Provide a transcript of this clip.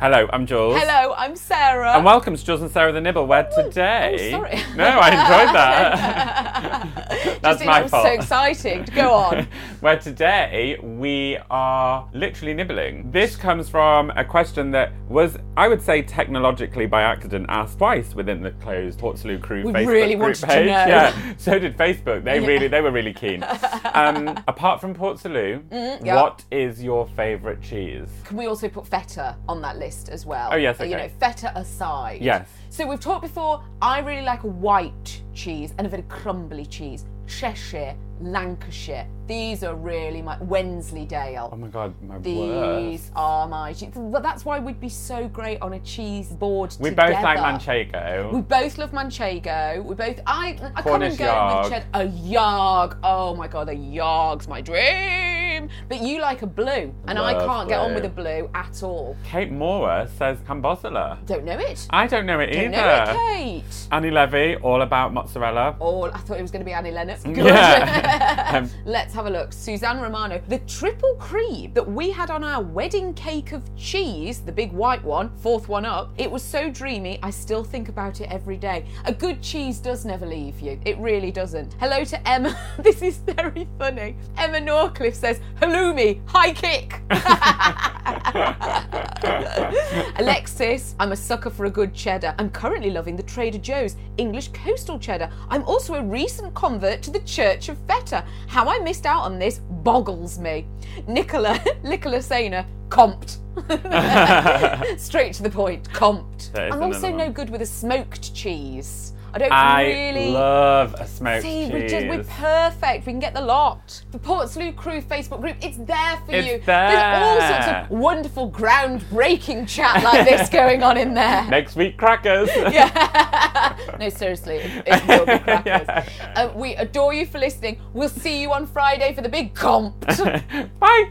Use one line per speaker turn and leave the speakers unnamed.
Hello, I'm Jules.
Hello, I'm Sarah.
And welcome to Jules and Sarah the Nibble, where today...
oh, sorry.
No, I enjoyed that. That's my
was
fault.
so exciting. Go on.
where today we are literally nibbling. This comes from a question that was, I would say, technologically by accident asked twice within the closed Portslade Crew
We
Facebook
really
group page.
know.
Yeah, so did Facebook. They
Yeah.
really, they were really keen. Um, apart from Portslade,
Mm, yeah.
what is your favourite cheese?
Can we also put feta on that list as well?
Oh, yes,
Uh, You know, feta aside.
Yes.
So we've talked before. I really like a white cheese and a very crumbly cheese. Cheshire, Lancashire. These are really my Wensleydale.
Oh my god, my.
These are my cheese. That's why we'd be so great on a cheese board
We
together.
both like Manchego.
We both love Manchego. We both. I. I come
Cornish
and go
yarg.
with cheddar. A yarg. Oh my god, a yarg's my dream. But you like a blue, and I can't get on with a blue at all.
Kate Mora says Cambozola.
Don't know it.
I don't know it
Don't
either.
know it, Kate.
Annie Levy, all about mozzarella.
All I thought it was going to be Annie Lennox. Good.
Yeah. Um,
Let's have a look. Suzanne Romano, the triple cream that we had on our wedding cake of cheese, the big white one, fourth one up. It was so dreamy. I still think about it every day. A good cheese does never leave you. It really doesn't. Hello to Emma. this is very funny. Emma Norcliffe says, "Halloumi, high kick." Alexis, I'm a sucker for a good cheddar. I'm currently loving the Trader Joe's English coastal cheddar. I'm also a recent convert to the Church of Feta. How I missed out on this boggles me. Nicola, Nicola Sainer, Comté. Straight to the point,
Comté.
I'm also no good with a smoked cheese. I don't
I
really
love a smoked
See,
cheese.
we're, just, we're perfect. We can get the lot. The Portslade Crew Facebook group, it's there for
It's
you. There's all sorts of wonderful, groundbreaking chat like this going on in there.
Next week, crackers. yeah.
No, seriously, it will be crackers.
Yeah.
Uh, we adore you for listening. We'll see you on Friday for the big comp.
Bye.